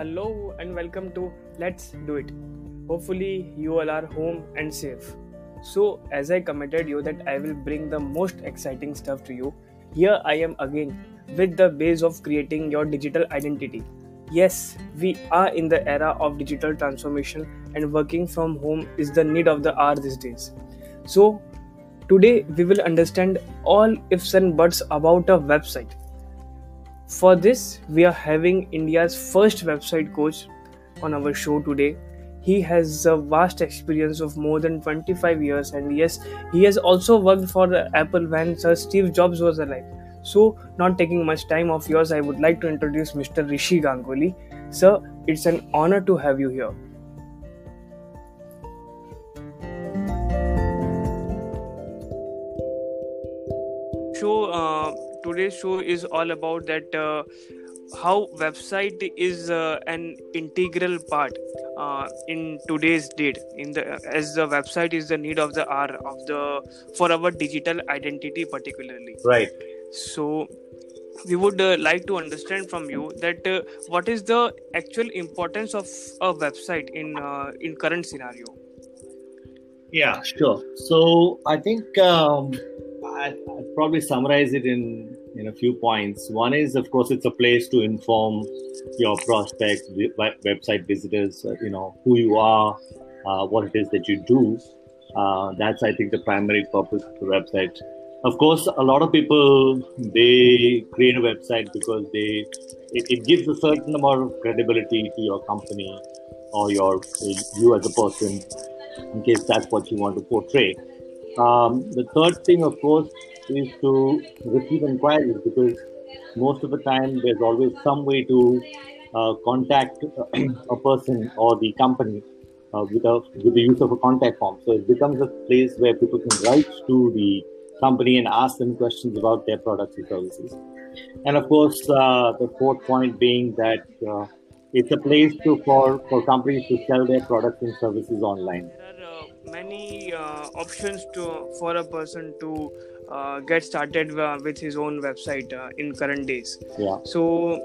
hello and welcome to Let's Do It. Hopefully, you all are home and safe. So, as I committed you that I will bring the most exciting stuff to you, here I am again with the base of creating your digital identity. Yes, we are in the era of digital transformation, and working from home is the need of the hour these days. So, today we will understand all ifs and buts about a website for this, we are having India's first website coach on our show today. He has a vast experience of more than 25 years, and yes, he has also worked for Apple when Sir Steve Jobs was alive. So, not taking much time of yours, I would like to introduce Mr. Rishi Ganguly. Sir, it's an honor to have you here. So, uh, today's show is all about that uh, how website is uh, an integral part uh, in today's date. In the as the website is the need of the hour of the for our digital identity particularly. Right. So we would uh, like to understand from you that uh, what is the actual importance of a website in uh, in current scenario? Yeah sure. So i think um, I, would probably summarize it in in a few points. One is, of course, it's a place to inform your prospects, website visitors, uh, you know, who you are, uh, what it is that you do. Uh, that's, I think, the primary purpose of the website. Of course, a lot of people they create a website because they it, it gives a certain amount of credibility to your company or your you as a person, in case that's what you want to portray. Um, the third thing, of course, is to receive inquiries because most of the time there's always some way to uh, contact a person or the company uh, with, a, with the use of a contact form. So it becomes a place where people can write to the company and ask them questions about their products and services. And of course, uh, the fourth point being that uh, it's a place to for, for companies to sell their products and services online There are many uh, options to for a person to uh, get started uh, with his own website uh, in current days. Yeah. So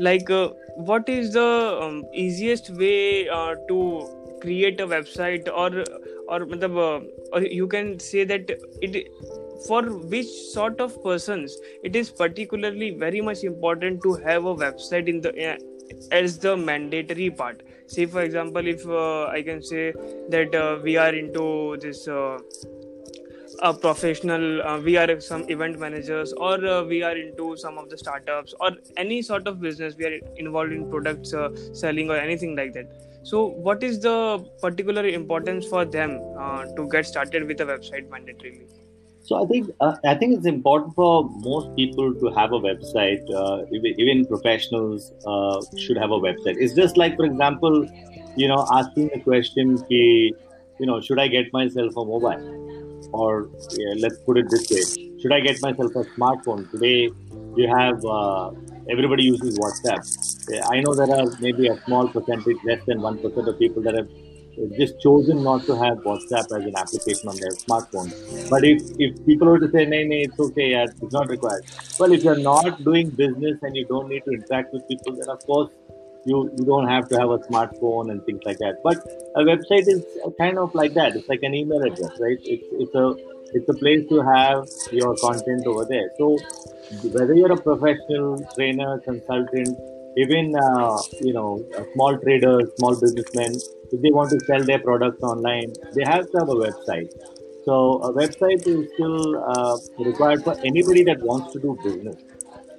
like uh, what is the um, easiest way uh, to create a website or or, or you can say that it for which sort of persons it is particularly very much important to have a website in the as the mandatory part. Say for example if uh, i can say that uh, we are into this uh, a professional uh, we are some event managers or uh, we are into some of the startups or any sort of business we are involved in products uh, selling or anything like that so what is the particular importance for them to get started with a website mandatorily so I think uh, I think it's important for most people to have a website. Uh, even, professionals uh, should have a website. It's just like, for example, you know, asking the question, ki, you know, should I get myself a mobile? Or yeah, let's put it this way: Should I get myself a smartphone? Today, you have uh, everybody uses WhatsApp. I know there are maybe a small percentage, less than one percent of people that have just chosen not to have WhatsApp as an application on their smartphone. But if, if people were to say, no, no, it's okay, yeah, it's not required. Well, if you're not doing business and you don't need to interact with people, then of course you, you don't have to have a smartphone and things like that. But a website is kind of like that. It's like an email address, right? It's, it's a it's a place to have your content over there. So whether you're a professional trainer, consultant, even uh, you know a small traders, small businessmen, if they want to sell their products online, they have to have a website. So a website is still uh, required for anybody that wants to do business.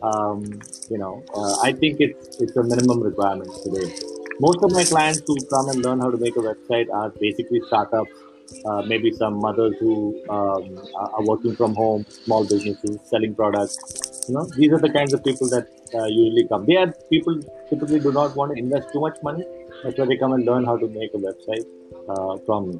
Um, you know, uh, I think it's it's a minimum requirement today. Most of my clients who come and learn how to make a website are basically startups, uh, maybe some mothers who um, are working from home, small businesses selling products. You know, these are the kinds of people that uh, usually come. They are people typically do not want to invest too much money, that's why they come and learn how to make a website uh, from me.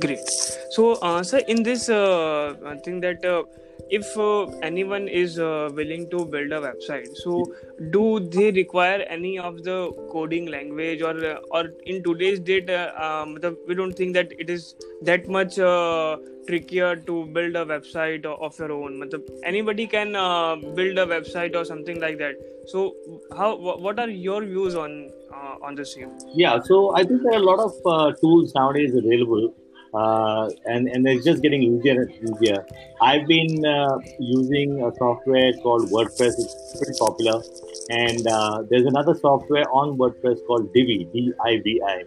Great. So, uh, sir, in this uh, I think that uh, if uh, anyone is uh, willing to build a website, so do they require any of the coding language, or uh, or in today's date, uh, um, we don't think that it is that much uh, trickier to build a website of your own. Anybody can uh, build a website or something like that. So, how what are your views on uh, on the same? Yeah, so I think there are a lot of uh, tools nowadays available uh, and and it's just getting easier and easier. I've been uh, using a software called WordPress. It's pretty popular, and uh, there's another software on WordPress called Divi, D-I-V-I,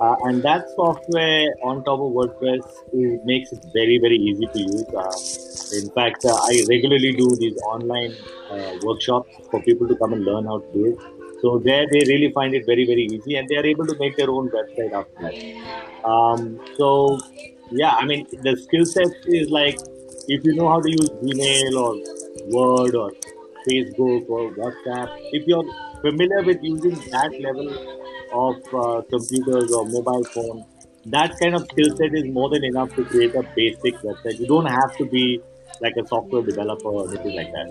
uh, and that software on top of WordPress is, makes it very very easy to use. Uh, in fact, uh, I regularly do these online workshops for people to come and learn how to do it. So there, they really find it very, very easy, and they are able to make their own website after that. Um, so yeah, I mean, the skill set is like if you know how to use Gmail or Word or Facebook or WhatsApp, if you're familiar with using that level of uh, computers or mobile phone, that kind of skill set is more than enough to create a basic website. You don't have to be like a software developer or anything like that.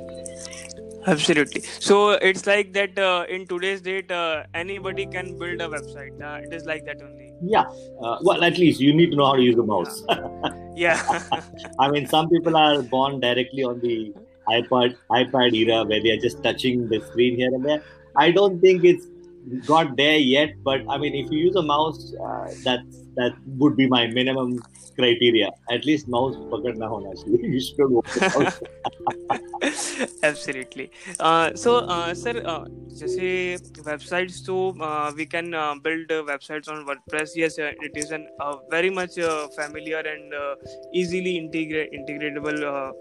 Absolutely. So it's like that uh, in today's date, uh, anybody can build a website. Uh, it is like that only. Yeah. Uh, well, at least you need to know how to use a mouse. yeah. I mean, some people are born directly on the iPad iPad era where they are just touching the screen here and there. I don't think it's got there yet, but I mean, if you use a mouse, uh, that's that would be my minimum criteria. At least mouse pakadna hona chahiye. You should Absolutely. Uh, so, uh, sir, uh, जैसे websites तो uh, we can uh, build uh, websites on WordPress. Yes, uh, it is an uh, very much uh, familiar and uh, easily integrate integratable. Uh,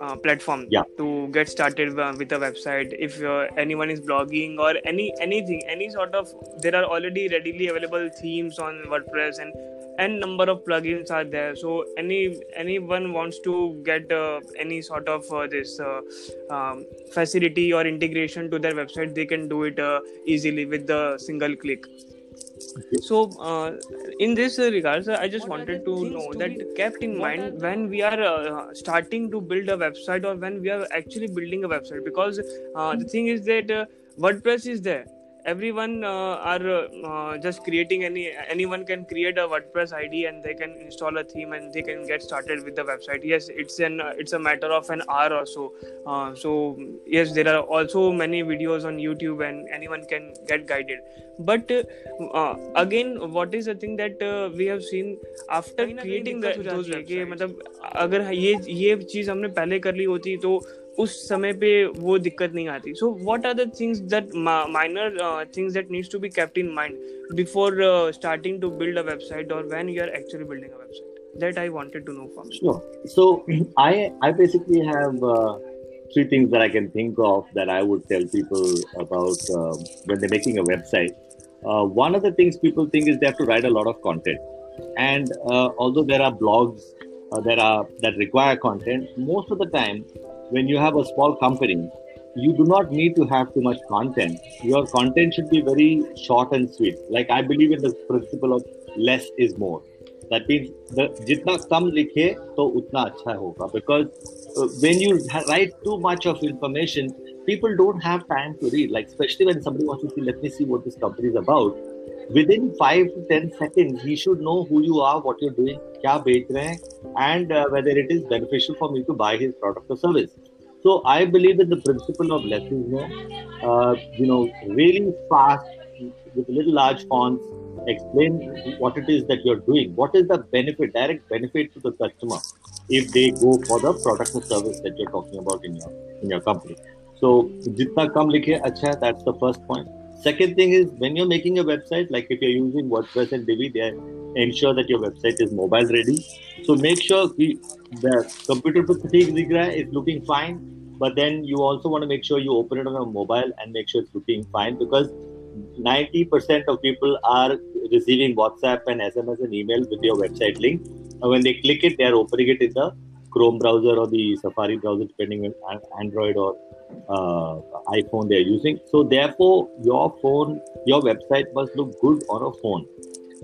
uh, platform yeah. to get started uh, with a website. If uh, anyone is blogging or any anything any sort of there are already readily available themes on wordpress and and number of plugins are there. So any anyone wants to get uh, any sort of uh, this uh, um, facility or integration to their website they can do it easily with the single click so uh, in this regards i just what wanted to know to that kept in mind when we are uh, starting to build a website or when we are actually building a website because uh, the thing is that uh, wordpress is there everyone uh, are uh, just creating any anyone can create a wordpress id and they can install a theme and they can get started with the website yes it's an uh, it's a matter of an hour or so uh, so yes there are also many videos on youtube and anyone can get guided but uh, again what is the thing that uh, we have seen after creating the, those मतलब अगर ये ये चीज हमने पहले कर ली होती तो उस समय पे वो दिक्कत नहीं आती so what are the things that minor things that needs to B kept in mind before uh, starting to build a website or when you are actually building a website that i wanted to know from sure so i i basically have uh, three things that i can think of that i would tell people about uh, when they're making a website uh, one of the things people think is they have to write a lot of content and uh, although there are blogs uh, that are that require content most of the time when you have a small company, you do not need to have too much content. Your content should be very short and sweet. Like I believe in the principle of less is more. That means the jitna kam likhe to utna acha hoga. Because uh, when you write too much of information, people don't have time to read. Like especially when somebody wants to see, let me see what this company is about. Within five to ten seconds, he should know who you are, what you're doing, क्या बेच रहे हैं and uh, whether it is beneficial for me to buy his product or service. So I believe in the principle of less is more. Uh, you know, really fast with a little large fonts, explain what it is that you're doing. What is the benefit, direct benefit to the customer if they go for the product or service that you're talking about in your in your company. So jitna kam likhe, acha, that's the first point. Second thing is when you're making a website, like if you're using WordPress and Divi, they ensure that your website is mobile ready. So make sure the computer is looking fine, but then you also want to make sure you open it on a mobile and make sure it's looking fine because 90% of people are receiving WhatsApp and SMS and email with your website link. And when they click it, they are opening it in the Chrome browser or the Safari browser, depending on Android or uh, iPhone they are using. So therefore, your phone, your website must look good on a phone.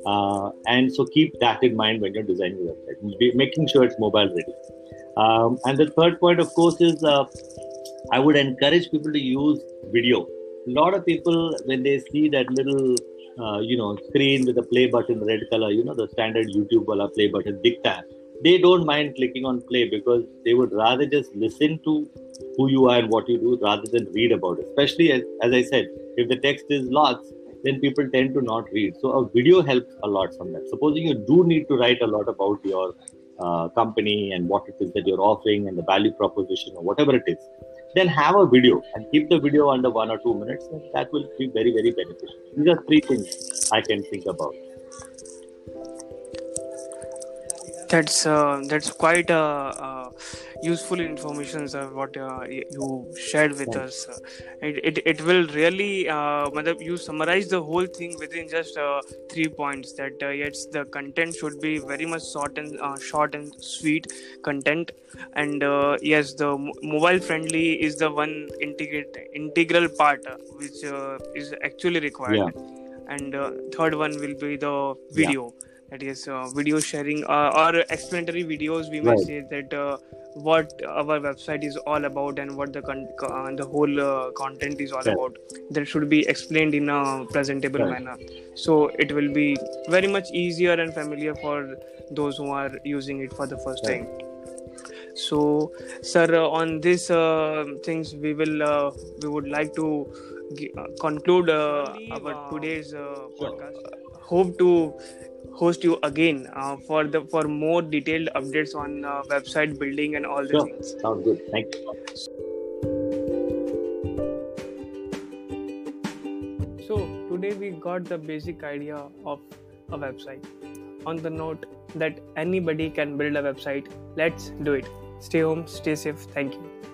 uh, and so keep that in mind when you're designing your website Be, making sure it's mobile ready um, and the third point of course is uh, i would encourage people to use video a lot of people when they see that little uh, you know screen with the play button red color you know the standard youtube wala play button dicta they don't mind clicking on play because they would rather just listen to who you are and what you do rather than read about it. Especially as, as i said if the text is lots then people tend to not read. So a video helps a lot from that. Supposing you do need to write a lot about your uh, company and what it is that you're offering and the value proposition or whatever it is then have a video and keep the video under one or two minutes that will be very very beneficial. These are three things i can think about that's uh, that's quite uh, uh, useful information sir, what uh, you shared with us. it, it, it will really uh, you summarize the whole thing within just uh, three points that uh, yes the content should be very much short and uh, short and sweet content. And uh, yes the mobile friendly is the one integrate integral part uh, which uh, is actually required. Yeah. and uh, third one will be the video. yeah that is uh, video sharing uh, or explanatory videos we may right. say that uh, what our website is all about and what the con- uh, the whole uh, content is all right. about that should be explained in a presentable right. manner so it will be very much easier and familiar for those who are using it for the first time so sir uh, on this things we will we would like to g- conclude our today's podcast hope to host you again uh, for the for more detailed updates on uh, website building and all the sure. things. Sounds good. Thank you. So today we got the basic idea of a website. On the note that anybody can build a website, let's do it. Stay home, stay safe. Thank you.